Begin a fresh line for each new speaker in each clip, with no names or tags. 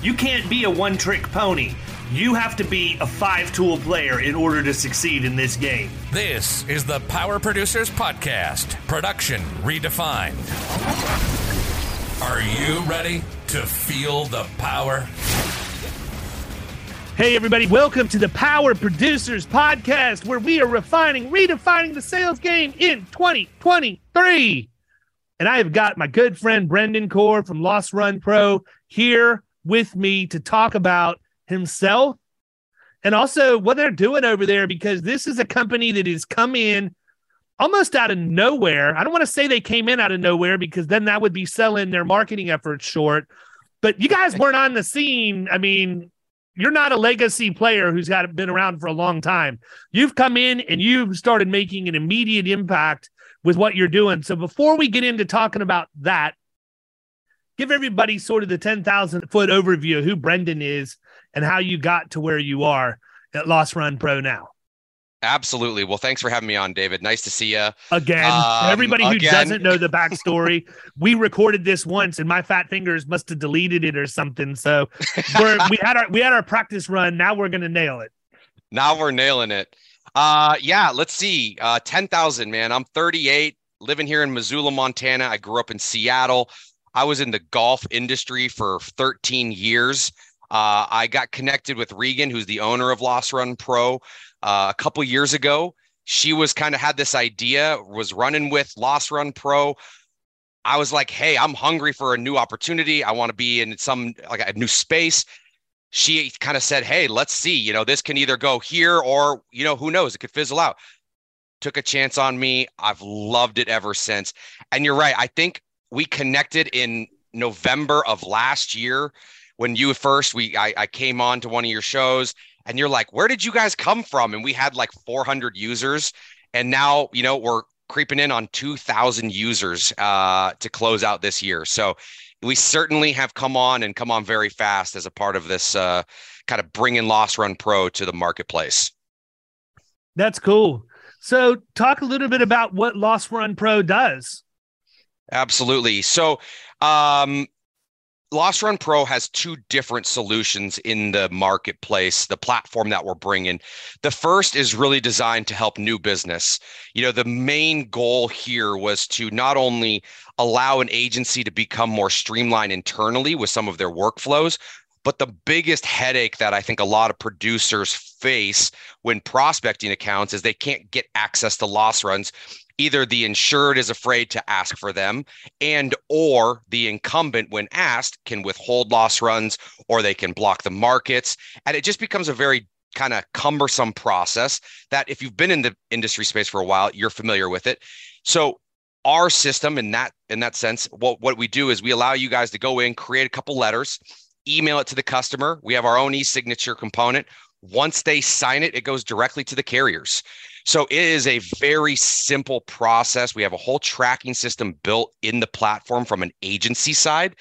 You can't be a one trick pony. You have to be a five tool player in order to succeed in this game.
This is the Power Producers Podcast, production redefined. Are you ready to feel the power?
Hey, everybody, welcome to the Power Producers Podcast, where we are refining, redefining the sales game in 2023. And I have got my good friend Brendan Core from Loss Run Pro here with me to talk about himself and also what they're doing over there because this is a company that has come in almost out of nowhere. I don't want to say they came in out of nowhere because then that would be selling their marketing efforts short. But you guys weren't on the scene. I mean, you're not a legacy player who's got been around for a long time. You've come in and you've started making an immediate impact with what you're doing. So before we get into talking about that, give everybody sort of the 10,000 foot overview of who Brendan is and how you got to where you are at Loss Run Pro now.
Absolutely. Well, thanks for having me on, David. Nice to see you
again. Um, everybody who again. doesn't know the backstory, we recorded this once, and my fat fingers must have deleted it or something. So we had our we had our practice run. Now we're gonna nail it.
Now we're nailing it. Uh, yeah, let's see. Uh, 10,000, man. I'm 38, living here in Missoula, Montana. I grew up in Seattle. I was in the golf industry for 13 years. Uh, I got connected with Regan, who's the owner of Loss Run Pro, uh, a couple years ago. She was kind of had this idea, was running with Loss Run Pro. I was like, hey, I'm hungry for a new opportunity. I want to be in some like a new space she kind of said, Hey, let's see, you know, this can either go here or, you know, who knows, it could fizzle out. Took a chance on me. I've loved it ever since. And you're right. I think we connected in November of last year when you first we I, I came on to one of your shows and you're like, where did you guys come from? And we had like 400 users. And now, you know, we're creeping in on 2,000 users uh, to close out this year. So we certainly have come on and come on very fast as a part of this uh, kind of bringing Loss Run Pro to the marketplace.
That's cool. So, talk a little bit about what Loss Run Pro does.
Absolutely. So, um, Loss Run Pro has two different solutions in the marketplace, the platform that we're bringing. The first is really designed to help new business. You know, the main goal here was to not only allow an agency to become more streamlined internally with some of their workflows, but the biggest headache that I think a lot of producers face when prospecting accounts is they can't get access to loss runs either the insured is afraid to ask for them and or the incumbent when asked can withhold loss runs or they can block the markets. And it just becomes a very kind of cumbersome process that if you've been in the industry space for a while you're familiar with it. So our system in that in that sense what, what we do is we allow you guys to go in create a couple letters email it to the customer. We have our own e-signature component. Once they sign it it goes directly to the carriers so it is a very simple process. We have a whole tracking system built in the platform from an agency side.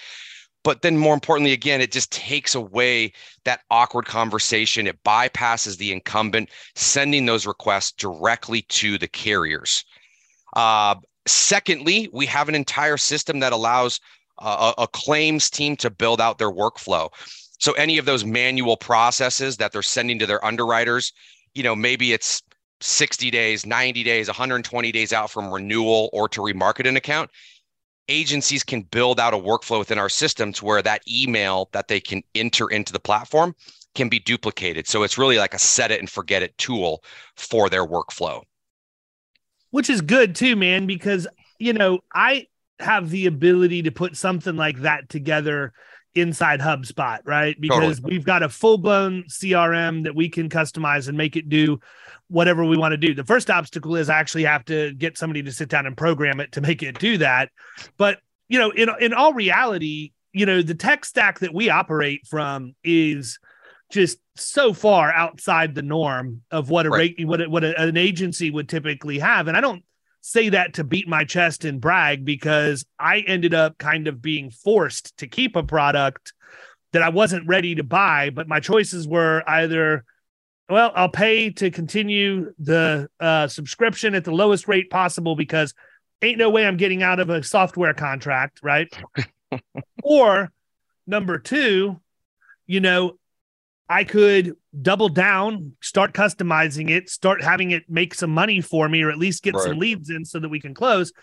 But then, more importantly, again, it just takes away that awkward conversation. It bypasses the incumbent, sending those requests directly to the carriers. Uh, secondly, we have an entire system that allows uh, a claims team to build out their workflow. So any of those manual processes that they're sending to their underwriters, you know, maybe it's 60 days, 90 days, 120 days out from renewal or to remarket an account, agencies can build out a workflow within our system to where that email that they can enter into the platform can be duplicated. So it's really like a set it and forget it tool for their workflow.
Which is good too, man, because you know, I have the ability to put something like that together inside HubSpot, right? Because totally. we've got a full blown CRM that we can customize and make it do whatever we want to do. The first obstacle is I actually have to get somebody to sit down and program it to make it do that. But, you know, in in all reality, you know, the tech stack that we operate from is just so far outside the norm of what a right. rate what, what a, an agency would typically have. And I don't say that to beat my chest and brag because I ended up kind of being forced to keep a product that I wasn't ready to buy, but my choices were either well, I'll pay to continue the uh, subscription at the lowest rate possible because ain't no way I'm getting out of a software contract, right? or number two, you know, I could double down, start customizing it, start having it make some money for me, or at least get right. some leads in so that we can close.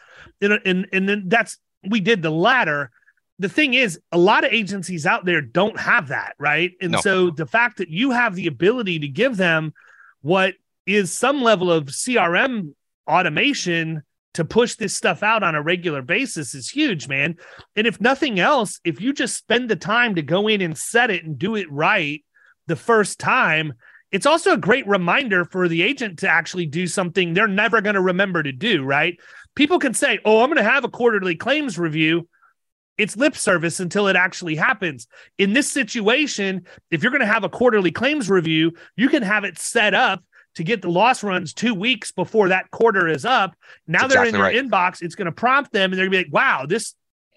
And, and and then that's we did the latter. The thing is, a lot of agencies out there don't have that, right? And no. so the fact that you have the ability to give them what is some level of CRM automation to push this stuff out on a regular basis is huge, man. And if nothing else, if you just spend the time to go in and set it and do it right the first time, it's also a great reminder for the agent to actually do something they're never going to remember to do, right? People can say, Oh, I'm going to have a quarterly claims review. It's lip service until it actually happens. In this situation, if you're going to have a quarterly claims review, you can have it set up to get the loss runs two weeks before that quarter is up. Now That's they're exactly in your right. inbox. It's going to prompt them and they're going to be like, wow, this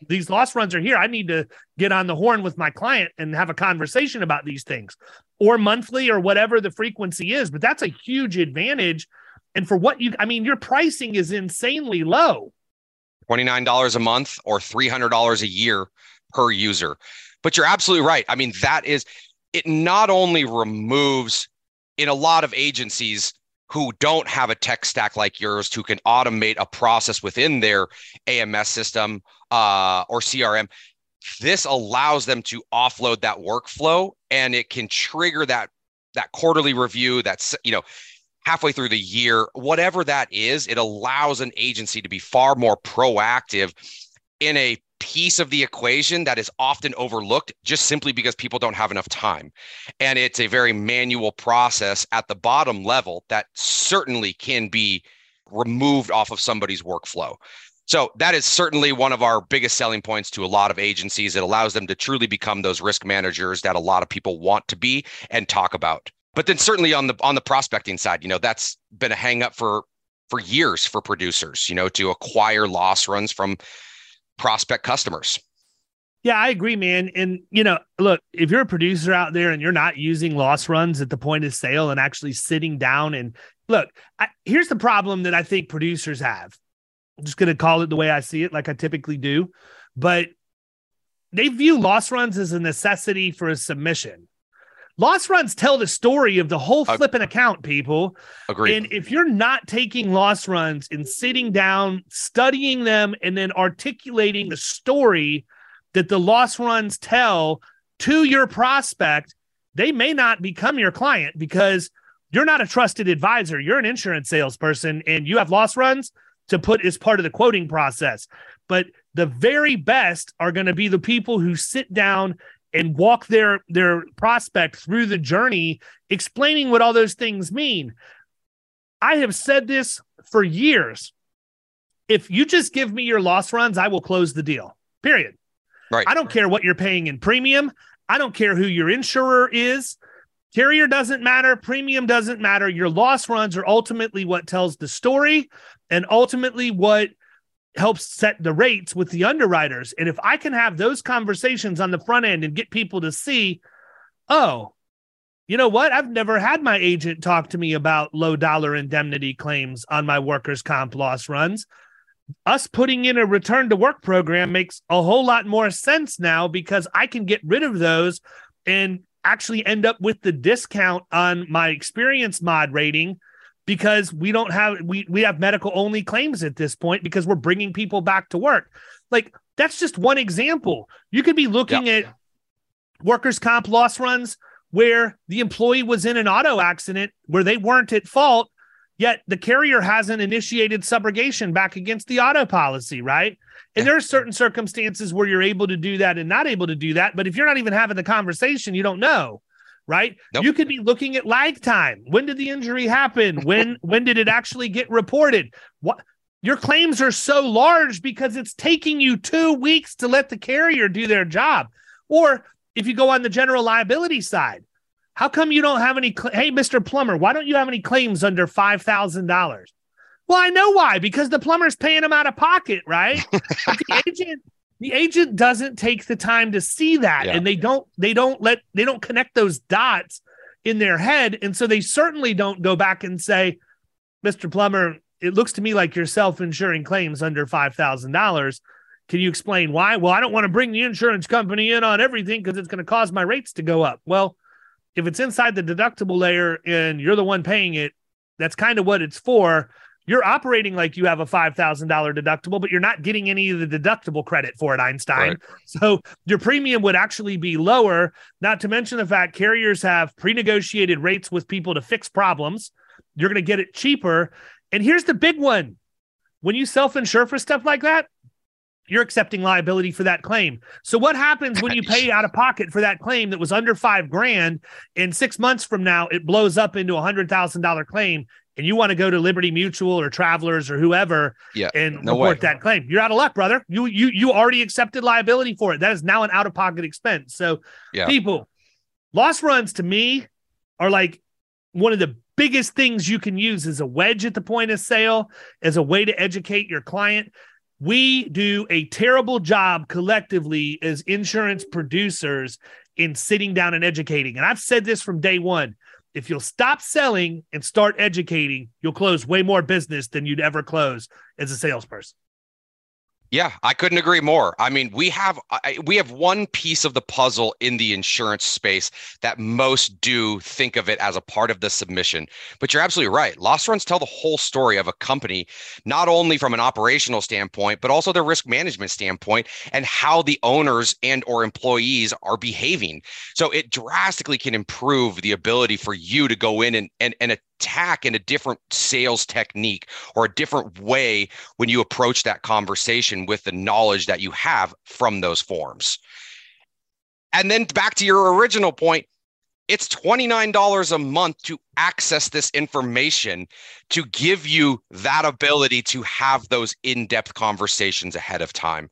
these loss runs are here. I need to get on the horn with my client and have a conversation about these things or monthly or whatever the frequency is. But that's a huge advantage. And for what you, I mean, your pricing is insanely low
$29 a month or $300 a year per user. But you're absolutely right. I mean, that is, it not only removes in a lot of agencies who don't have a tech stack like yours who can automate a process within their AMS system uh, or CRM. This allows them to offload that workflow and it can trigger that that quarterly review that's you know halfway through the year whatever that is it allows an agency to be far more proactive in a piece of the equation that is often overlooked just simply because people don't have enough time. And it's a very manual process at the bottom level that certainly can be removed off of somebody's workflow. So that is certainly one of our biggest selling points to a lot of agencies. It allows them to truly become those risk managers that a lot of people want to be and talk about. But then certainly on the on the prospecting side, you know, that's been a hang up for for years for producers, you know, to acquire loss runs from prospect customers.
Yeah, I agree, man. And you know, look, if you're a producer out there and you're not using loss runs at the point of sale and actually sitting down and look, I, here's the problem that I think producers have. I'm just going to call it the way I see it, like I typically do, but they view loss runs as a necessity for a submission. Loss runs tell the story of the whole flipping account, people.
Agreed.
And if you're not taking loss runs and sitting down, studying them, and then articulating the story that the loss runs tell to your prospect, they may not become your client because you're not a trusted advisor. You're an insurance salesperson and you have loss runs to put as part of the quoting process. But the very best are going to be the people who sit down and walk their their prospect through the journey explaining what all those things mean. I have said this for years. If you just give me your loss runs i will close the deal period.
Right.
I don't care what you're paying in premium. I don't care who your insurer is. Carrier doesn't matter. Premium doesn't matter. Your loss runs are ultimately what tells the story and ultimately what helps set the rates with the underwriters. And if I can have those conversations on the front end and get people to see, oh, you know what? I've never had my agent talk to me about low dollar indemnity claims on my workers' comp loss runs. Us putting in a return to work program makes a whole lot more sense now because I can get rid of those and actually end up with the discount on my experience mod rating because we don't have we we have medical only claims at this point because we're bringing people back to work. Like that's just one example. You could be looking yep. at workers comp loss runs where the employee was in an auto accident where they weren't at fault yet the carrier hasn't initiated subrogation back against the auto policy, right? And there are certain circumstances where you're able to do that and not able to do that. But if you're not even having the conversation, you don't know, right? Nope. You could be looking at lag time. When did the injury happen? When when did it actually get reported? What your claims are so large because it's taking you two weeks to let the carrier do their job. Or if you go on the general liability side, how come you don't have any? Cl- hey, Mr. Plumber, why don't you have any claims under five thousand dollars? Well, I know why because the plumber's paying them out of pocket, right? the agent, the agent doesn't take the time to see that, yeah. and they don't, they don't let, they don't connect those dots in their head, and so they certainly don't go back and say, Mr. Plumber, it looks to me like you're self-insuring claims under five thousand dollars. Can you explain why? Well, I don't want to bring the insurance company in on everything because it's going to cause my rates to go up. Well, if it's inside the deductible layer and you're the one paying it, that's kind of what it's for. You're operating like you have a $5,000 deductible, but you're not getting any of the deductible credit for it, Einstein. Right. So your premium would actually be lower, not to mention the fact carriers have pre negotiated rates with people to fix problems. You're going to get it cheaper. And here's the big one when you self insure for stuff like that, you're accepting liability for that claim. So what happens when you pay out of pocket for that claim that was under five grand and six months from now it blows up into a hundred thousand dollar claim and you want to go to Liberty Mutual or Travelers or whoever
yeah,
and no report way. that claim. You're out of luck, brother. You you you already accepted liability for it. That is now an out of pocket expense. So yeah. people, loss runs to me are like one of the biggest things you can use as a wedge at the point of sale, as a way to educate your client we do a terrible job collectively as insurance producers in sitting down and educating. And I've said this from day one. If you'll stop selling and start educating, you'll close way more business than you'd ever close as a salesperson.
Yeah, I couldn't agree more. I mean, we have we have one piece of the puzzle in the insurance space that most do think of it as a part of the submission. But you're absolutely right. Loss runs tell the whole story of a company, not only from an operational standpoint, but also their risk management standpoint and how the owners and or employees are behaving. So it drastically can improve the ability for you to go in and and, and attack in a different sales technique or a different way when you approach that conversation with the knowledge that you have from those forms. And then back to your original point, it's $29 a month to access this information to give you that ability to have those in-depth conversations ahead of time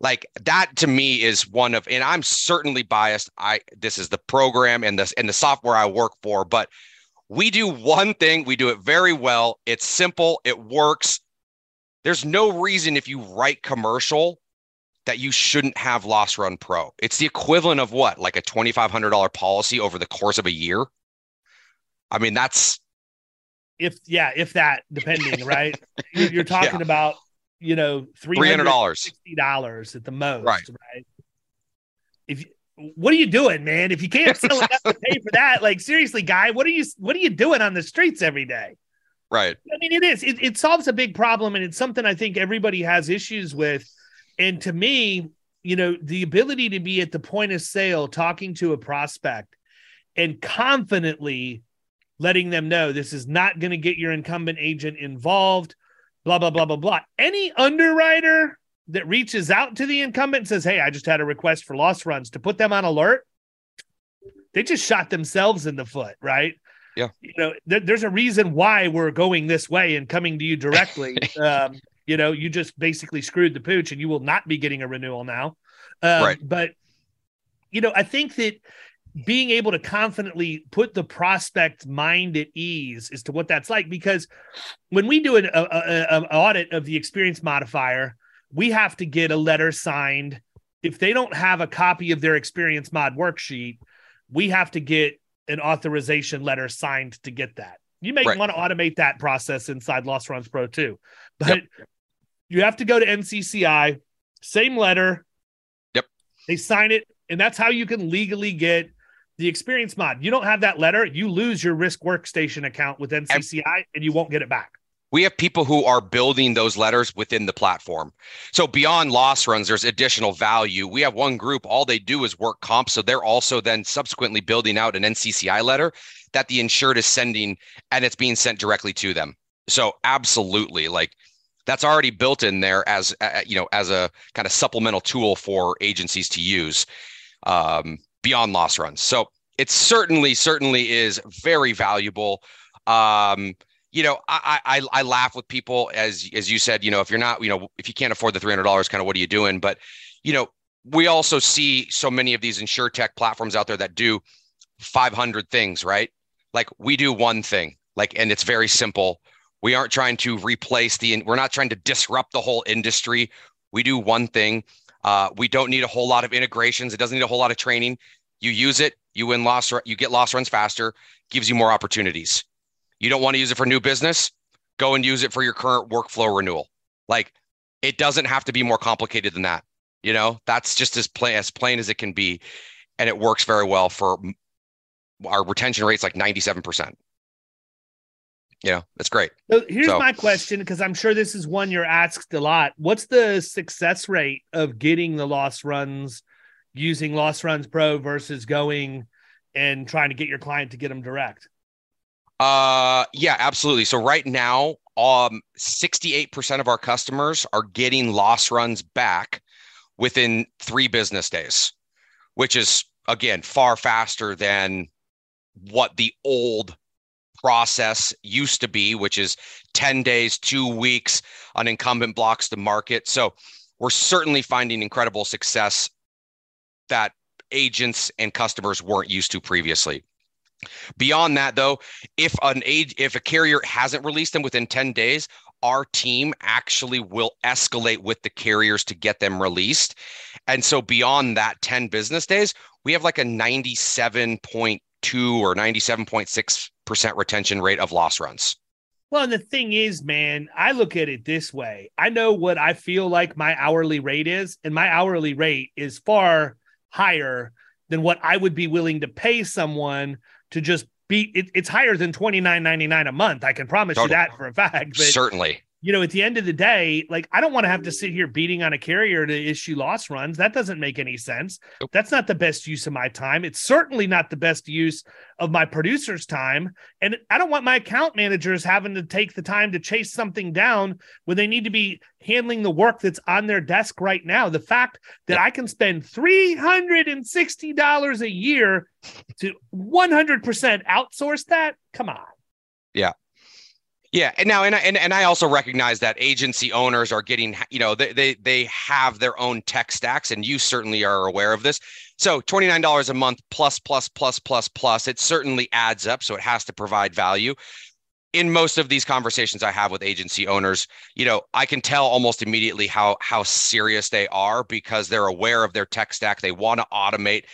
like that to me is one of and i'm certainly biased i this is the program and this and the software i work for but we do one thing, we do it very well. It's simple, it works. There's no reason if you write commercial that you shouldn't have Loss Run Pro. It's the equivalent of what, like a $2,500 policy over the course of a year? I mean, that's
if yeah, if that depending, right? You're talking yeah. about you know three hundred dollars, sixty dollars at the most, right? right? If what are you doing, man? If you can't sell enough to pay for that, like seriously, guy, what are you what are you doing on the streets every day?
Right.
I mean, it is. It, it solves a big problem, and it's something I think everybody has issues with. And to me, you know, the ability to be at the point of sale, talking to a prospect, and confidently letting them know this is not going to get your incumbent agent involved. Blah blah blah blah blah. Any underwriter that reaches out to the incumbent and says, Hey, I just had a request for loss runs to put them on alert, they just shot themselves in the foot, right?
Yeah.
You know, th- there's a reason why we're going this way and coming to you directly. um, you know, you just basically screwed the pooch and you will not be getting a renewal now. Um, right. But, you know, I think that being able to confidently put the prospect mind at ease as to what that's like, because when we do an a, a, a audit of the experience modifier, we have to get a letter signed. If they don't have a copy of their experience mod worksheet, we have to get an authorization letter signed to get that. You may right. want to automate that process inside Loss Runs Pro too, but yep. you have to go to NCCI, same letter.
Yep.
They sign it, and that's how you can legally get the experience mod, you don't have that letter, you lose your risk workstation account with NCCI and you won't get it back.
We have people who are building those letters within the platform. So beyond loss runs, there's additional value. We have one group, all they do is work comp. So they're also then subsequently building out an NCCI letter that the insured is sending and it's being sent directly to them. So absolutely, like that's already built in there as uh, you know as a kind of supplemental tool for agencies to use um, beyond loss runs. So it certainly certainly is very valuable. Um, you know, I, I I laugh with people as as you said. You know, if you're not, you know, if you can't afford the three hundred dollars, kind of what are you doing? But you know, we also see so many of these insure tech platforms out there that do 500 things, right? Like we do one thing, like, and it's very simple. We aren't trying to replace the, we're not trying to disrupt the whole industry. We do one thing. Uh, we don't need a whole lot of integrations. It doesn't need a whole lot of training. You use it, you win loss, you get loss runs faster, gives you more opportunities. You don't want to use it for new business? Go and use it for your current workflow renewal. Like it doesn't have to be more complicated than that. You know, that's just as plain as plain as it can be. And it works very well for our retention rate's like 97%. Yeah, that's great.
So here's so, my question because I'm sure this is one you're asked a lot. What's the success rate of getting the loss runs using Loss Runs Pro versus going and trying to get your client to get them direct?
Uh yeah, absolutely. So right now, um 68% of our customers are getting loss runs back within 3 business days, which is again far faster than what the old process used to be, which is 10 days, two weeks, an incumbent blocks the market. So we're certainly finding incredible success that agents and customers weren't used to previously. Beyond that, though, if an age if a carrier hasn't released them within 10 days, our team actually will escalate with the carriers to get them released. And so beyond that 10 business days, we have like a 97.2 or 97.6 percent retention rate of loss runs.
Well, and the thing is, man, I look at it this way. I know what I feel like my hourly rate is, and my hourly rate is far higher than what I would be willing to pay someone to just be. It, it's higher than twenty nine ninety nine a month. I can promise totally. you that for a fact.
But Certainly
you know, at the end of the day, like I don't want to have to mm. sit here beating on a carrier to issue loss runs. That doesn't make any sense. Nope. That's not the best use of my time. It's certainly not the best use of my producer's time. And I don't want my account managers having to take the time to chase something down when they need to be handling the work that's on their desk right now. The fact that. I can spend $360 a year to 100% outsource that, come on.
Yeah. Yeah, and now and I, and and I also recognize that agency owners are getting, you know, they they they have their own tech stacks, and you certainly are aware of this. So twenty nine dollars a month plus plus plus plus plus, it certainly adds up. So it has to provide value. In most of these conversations I have with agency owners, you know, I can tell almost immediately how how serious they are because they're aware of their tech stack. They want to automate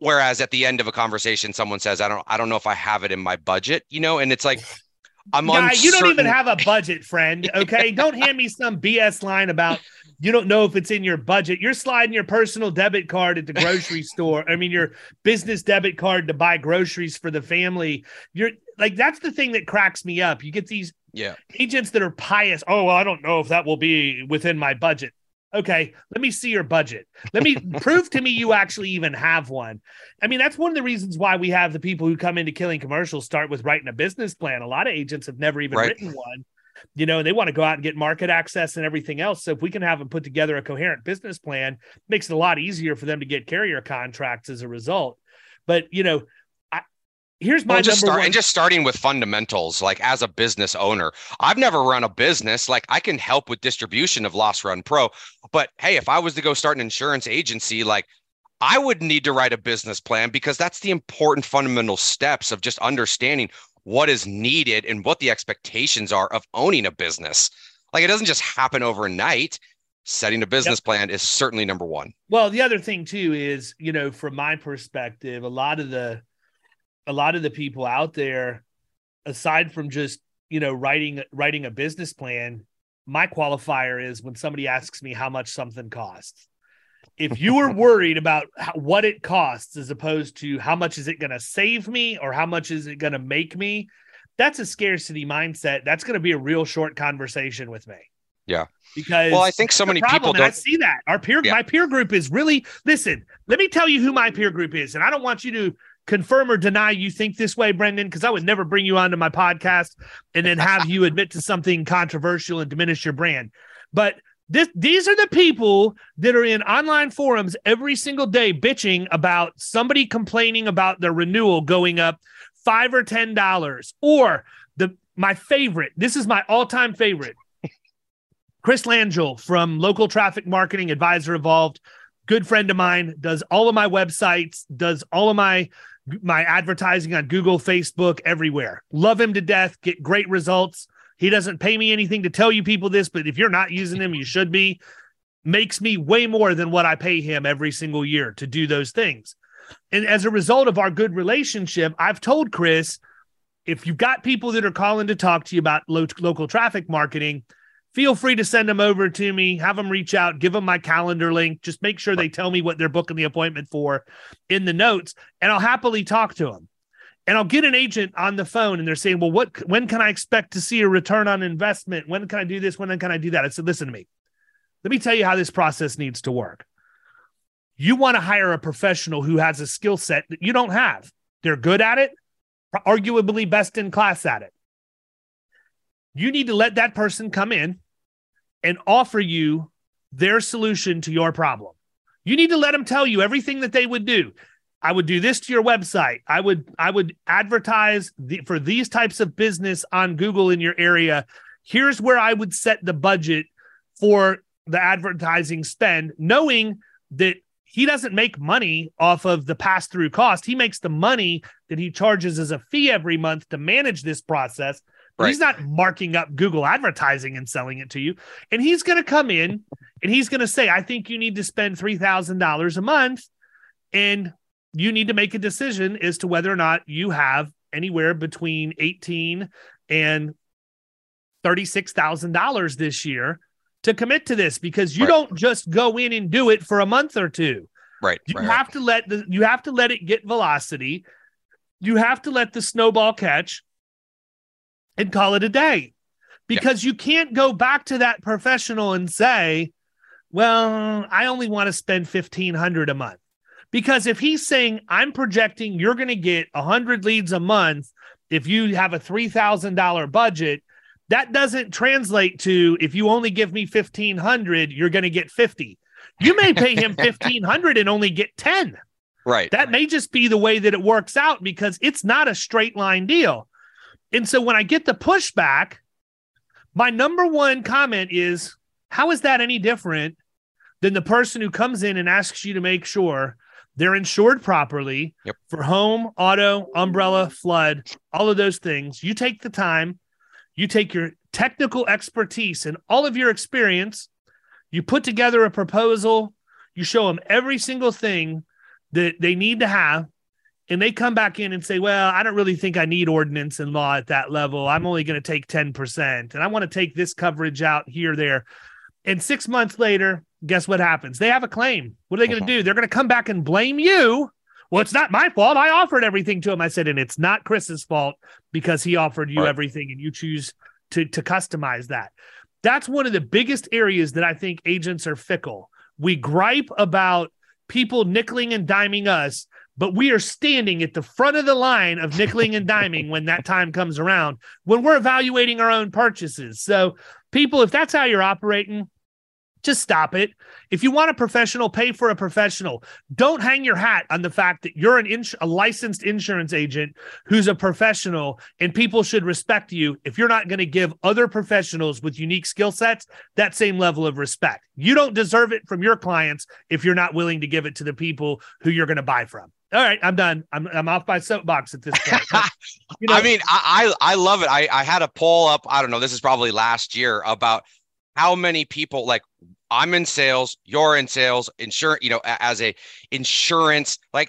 whereas at the end of a conversation someone says i don't i don't know if i have it in my budget you know and it's like I'm Guy,
you don't even have a budget, friend. Okay, don't hand me some BS line about you don't know if it's in your budget. You're sliding your personal debit card at the grocery store. I mean, your business debit card to buy groceries for the family. You're like that's the thing that cracks me up. You get these
yeah
agents that are pious. Oh, well, I don't know if that will be within my budget. Okay, let me see your budget. Let me prove to me you actually even have one. I mean, that's one of the reasons why we have the people who come into killing commercials start with writing a business plan. A lot of agents have never even right. written one. You know, they want to go out and get market access and everything else. So if we can have them put together a coherent business plan, makes it a lot easier for them to get carrier contracts as a result. But you know, here's my well,
just start,
one.
and just starting with fundamentals like as a business owner i've never run a business like i can help with distribution of loss run pro but hey if i was to go start an insurance agency like i would need to write a business plan because that's the important fundamental steps of just understanding what is needed and what the expectations are of owning a business like it doesn't just happen overnight setting a business yep. plan is certainly number one
well the other thing too is you know from my perspective a lot of the a lot of the people out there, aside from just you know writing writing a business plan, my qualifier is when somebody asks me how much something costs. if you are worried about how, what it costs as opposed to how much is it going to save me or how much is it going to make me, that's a scarcity mindset. That's going to be a real short conversation with me.
Yeah.
Because
well, I think so many people don't
I see that. Our peer yeah. my peer group is really listen, let me tell you who my peer group is. And I don't want you to confirm or deny you think this way, Brendan, because I would never bring you onto my podcast and then have you admit to something controversial and diminish your brand. But this, these are the people that are in online forums every single day bitching about somebody complaining about their renewal going up five or ten dollars, or the my favorite. This is my all-time favorite. Chris Langille from Local Traffic Marketing Advisor Evolved, good friend of mine, does all of my websites, does all of my my advertising on Google, Facebook, everywhere. Love him to death, get great results. He doesn't pay me anything to tell you people this, but if you're not using him, you should be. Makes me way more than what I pay him every single year to do those things. And as a result of our good relationship, I've told Chris if you've got people that are calling to talk to you about lo- local traffic marketing, feel free to send them over to me, have them reach out, give them my calendar link. Just make sure they tell me what they're booking the appointment for in the notes, and I'll happily talk to them. And I'll get an agent on the phone and they're saying, Well, what when can I expect to see a return on investment? When can I do this? When can I do that? I said, Listen to me. Let me tell you how this process needs to work. You want to hire a professional who has a skill set that you don't have. They're good at it, arguably best in class at it. You need to let that person come in and offer you their solution to your problem. You need to let them tell you everything that they would do. I would do this to your website. I would I would advertise the, for these types of business on Google in your area. Here's where I would set the budget for the advertising spend, knowing that he doesn't make money off of the pass through cost. He makes the money that he charges as a fee every month to manage this process. Right. He's not marking up Google advertising and selling it to you. And he's going to come in and he's going to say, I think you need to spend $3,000 a month and you need to make a decision as to whether or not you have anywhere between 18 and $36,000 this year to commit to this because you right. don't just go in and do it for a month or two.
Right.
You
right,
have right. to let the you have to let it get velocity. You have to let the snowball catch and call it a day because yeah. you can't go back to that professional and say, well, I only want to spend 1500 a month. Because if he's saying, I'm projecting you're going to get 100 leads a month if you have a $3,000 budget, that doesn't translate to if you only give me 1500, you're going to get 50. You may pay him 1500 and only get 10.
Right.
That may just be the way that it works out because it's not a straight line deal. And so when I get the pushback, my number one comment is how is that any different than the person who comes in and asks you to make sure they're insured properly
yep.
for home, auto, umbrella, flood, all of those things. You take the time, you take your technical expertise and all of your experience, you put together a proposal, you show them every single thing that they need to have, and they come back in and say, Well, I don't really think I need ordinance and law at that level. I'm only going to take 10%, and I want to take this coverage out here, there. And six months later, guess what happens? They have a claim. What are they going to uh-huh. do? They're going to come back and blame you. Well, it's not my fault. I offered everything to him. I said, and it's not Chris's fault because he offered you right. everything and you choose to, to customize that. That's one of the biggest areas that I think agents are fickle. We gripe about people nickeling and diming us but we are standing at the front of the line of nickeling and diming when that time comes around when we're evaluating our own purchases. So, people, if that's how you're operating, just stop it. If you want a professional, pay for a professional. Don't hang your hat on the fact that you're an ins- a licensed insurance agent who's a professional and people should respect you if you're not going to give other professionals with unique skill sets that same level of respect. You don't deserve it from your clients if you're not willing to give it to the people who you're going to buy from. All right, I'm done. I'm I'm off my soapbox at this point.
you know, I mean, I I love it. I I had a poll up. I don't know. This is probably last year about how many people like I'm in sales, you're in sales, insurance, you know, as a insurance, like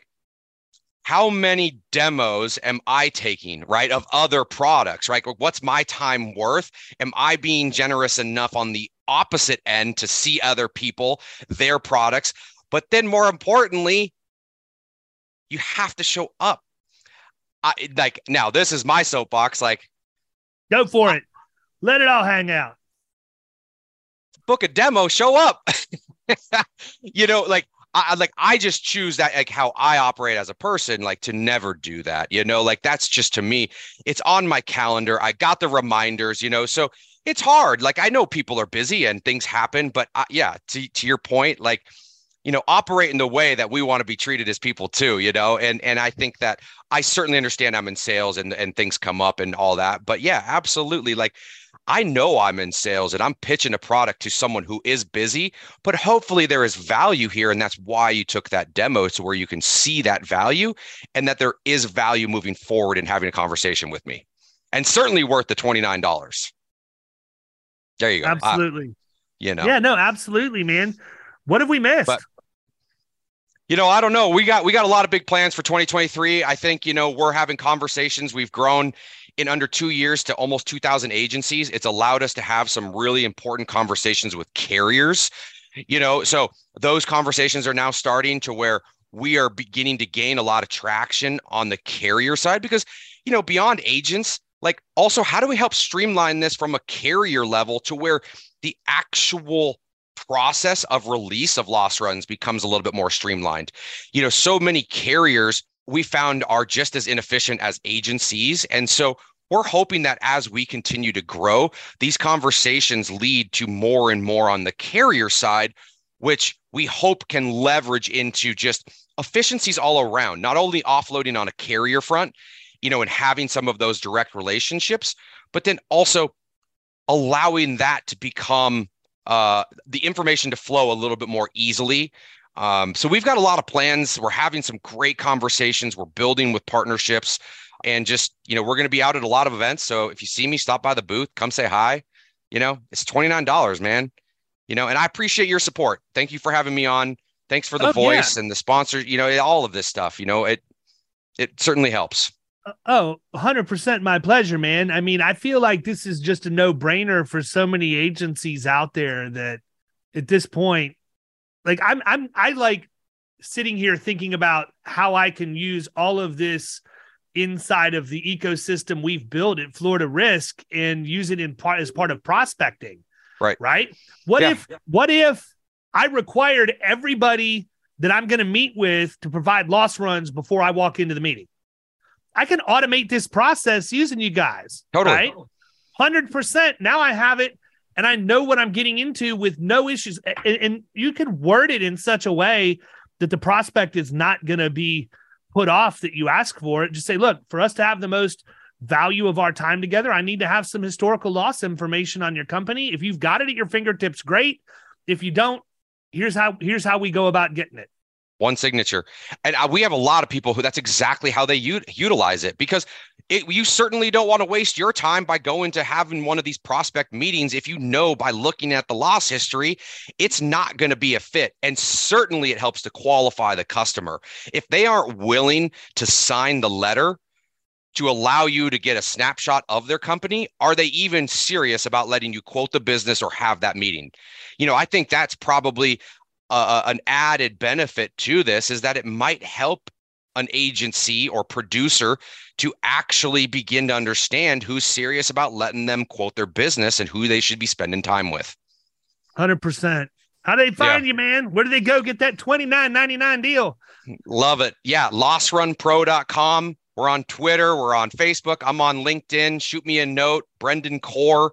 how many demos am I taking, right, of other products, right? What's my time worth? Am I being generous enough on the opposite end to see other people, their products? But then more importantly, you have to show up. I like now this is my soapbox. Like,
go for it. Let it all hang out.
Book a demo, show up. you know, like I like I just choose that like how I operate as a person, like to never do that. You know, like that's just to me, it's on my calendar. I got the reminders, you know, so it's hard. Like I know people are busy and things happen, but uh, yeah, to to your point, like you know, operate in the way that we want to be treated as people too, you know. And and I think that I certainly understand I'm in sales and and things come up and all that. But yeah, absolutely. Like I know I'm in sales and I'm pitching a product to someone who is busy, but hopefully there is value here. And that's why you took that demo to where you can see that value and that there is value moving forward and having a conversation with me. And certainly worth the $29. There you go.
Absolutely. Uh,
you know.
Yeah, no, absolutely, man. What have we missed? But,
you know, I don't know. We got we got a lot of big plans for 2023. I think, you know, we're having conversations. We've grown in under two years to almost 2,000 agencies. It's allowed us to have some really important conversations with carriers. You know, so those conversations are now starting to where we are beginning to gain a lot of traction on the carrier side because, you know, beyond agents, like also how do we help streamline this from a carrier level to where the actual process of release of loss runs becomes a little bit more streamlined. You know, so many carriers we found are just as inefficient as agencies. And so we're hoping that as we continue to grow, these conversations lead to more and more on the carrier side, which we hope can leverage into just efficiencies all around, not only offloading on a carrier front, you know, and having some of those direct relationships, but then also allowing that to become uh, the information to flow a little bit more easily um, so we've got a lot of plans. We're having some great conversations. We're building with partnerships and just, you know, we're going to be out at a lot of events. So if you see me, stop by the booth, come say hi. You know, it's $29, man. You know, and I appreciate your support. Thank you for having me on. Thanks for the oh, voice yeah. and the sponsors, you know, all of this stuff, you know, it it certainly helps.
Oh, 100% my pleasure, man. I mean, I feel like this is just a no-brainer for so many agencies out there that at this point like I'm I'm I like sitting here thinking about how I can use all of this inside of the ecosystem we've built at Florida Risk and use it in part as part of prospecting.
Right.
Right. What yeah. if what if I required everybody that I'm going to meet with to provide loss runs before I walk into the meeting? I can automate this process using you guys.
Totally.
Right? 100%. Now I have it and I know what I'm getting into with no issues. And, and you can word it in such a way that the prospect is not going to be put off that you ask for it. Just say, look, for us to have the most value of our time together, I need to have some historical loss information on your company. If you've got it at your fingertips, great. If you don't, here's how here's how we go about getting it
one signature. And uh, we have a lot of people who that's exactly how they u- utilize it because it, you certainly don't want to waste your time by going to having one of these prospect meetings if you know by looking at the loss history it's not going to be a fit. And certainly it helps to qualify the customer. If they aren't willing to sign the letter to allow you to get a snapshot of their company are they even serious about letting you quote the business or have that meeting? You know i think that's probably uh, an added benefit to this is that it might help an agency or producer to actually begin to understand who's serious about letting them quote their business and who they should be spending time with.
100%. How do they find yeah. you, man? Where do they go get that twenty nine ninety nine deal?
Love it. Yeah. LossRunPro.com. We're on Twitter. We're on Facebook. I'm on LinkedIn. Shoot me a note. Brendan Core.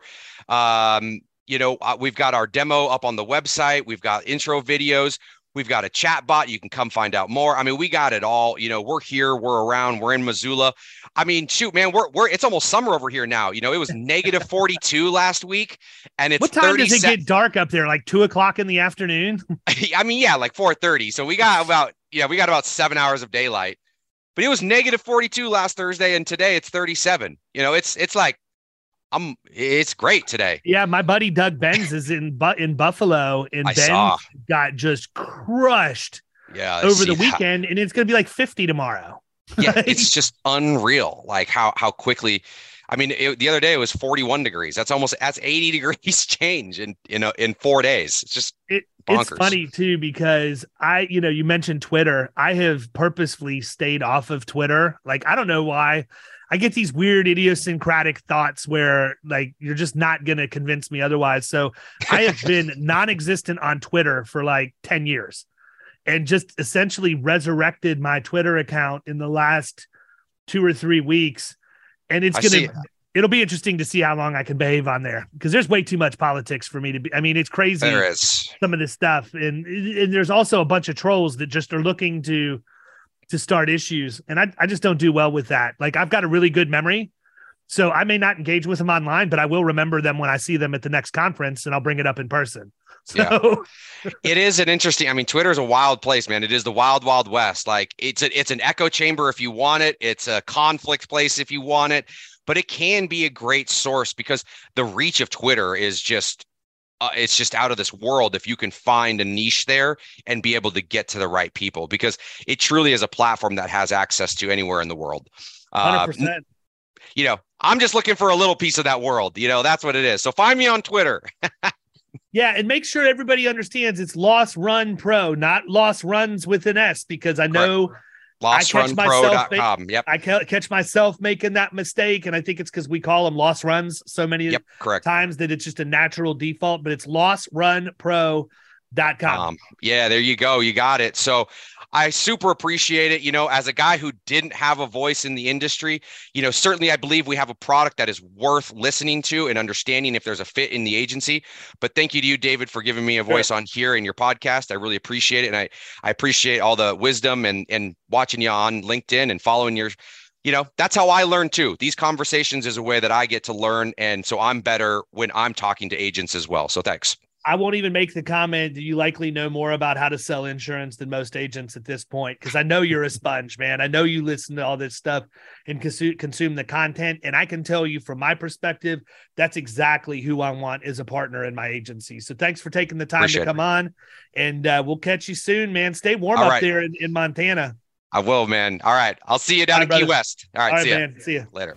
Um, you know, uh, we've got our demo up on the website. We've got intro videos. We've got a chat bot. You can come find out more. I mean, we got it all. You know, we're here, we're around, we're in Missoula. I mean, shoot, man, we're we're it's almost summer over here now. You know, it was negative 42 last week. And it's
what time does it get dark up there? Like two o'clock in the afternoon?
I mean, yeah, like 4:30. So we got about yeah, we got about seven hours of daylight. But it was negative 42 last Thursday, and today it's 37. You know, it's it's like I'm it's great today.
Yeah, my buddy Doug Benz is in but in Buffalo and I Ben got just crushed
yeah
over the weekend and it's going to be like 50 tomorrow.
yeah, it's just unreal like how how quickly I mean, it, the other day it was 41 degrees. That's almost that's 80 degrees change in in a, in 4 days. It's just
it
bonkers.
It's funny too because I, you know, you mentioned Twitter. I have purposefully stayed off of Twitter. Like, I don't know why. I get these weird idiosyncratic thoughts where like you're just not going to convince me otherwise. So I have been non-existent on Twitter for like 10 years and just essentially resurrected my Twitter account in the last 2 or 3 weeks and it's going to it'll be interesting to see how long I can behave on there because there's way too much politics for me to be. I mean, it's crazy.
There is
some of this stuff, and, and there's also a bunch of trolls that just are looking to to start issues, and I I just don't do well with that. Like I've got a really good memory. So I may not engage with them online, but I will remember them when I see them at the next conference and I'll bring it up in person. So
yeah. it is an interesting. I mean, Twitter is a wild place, man. It is the wild, wild west. Like it's a, it's an echo chamber if you want it. It's a conflict place if you want it but it can be a great source because the reach of Twitter is just uh, it's just out of this world if you can find a niche there and be able to get to the right people because it truly is a platform that has access to anywhere in the world.
Uh, 100%.
You know, I'm just looking for a little piece of that world. You know, that's what it is. So find me on Twitter.
yeah, and make sure everybody understands it's Loss Run Pro, not Loss Runs with an S, because I know. Correct
LossRunPro.com. Yep.
I catch myself making that mistake. And I think it's because we call them loss runs so many
yep, correct.
times that it's just a natural default, but it's lossrunpro.com. Um,
yeah, there you go. You got it. So I super appreciate it. You know, as a guy who didn't have a voice in the industry, you know, certainly I believe we have a product that is worth listening to and understanding if there's a fit in the agency. But thank you to you, David, for giving me a voice sure. on here in your podcast. I really appreciate it. And I, I appreciate all the wisdom and, and watching you on LinkedIn and following your you know that's how i learn too these conversations is a way that i get to learn and so i'm better when i'm talking to agents as well so thanks
I won't even make the comment that you likely know more about how to sell insurance than most agents at this point because I know you're a sponge, man. I know you listen to all this stuff and consume, consume the content. And I can tell you from my perspective, that's exactly who I want as a partner in my agency. So thanks for taking the time Appreciate to come it. on and uh, we'll catch you soon, man. Stay warm all up right. there in, in, Montana.
I will, man. All right. I'll see you down all in right, Key West. All right. All right see man.
Ya. See you
later.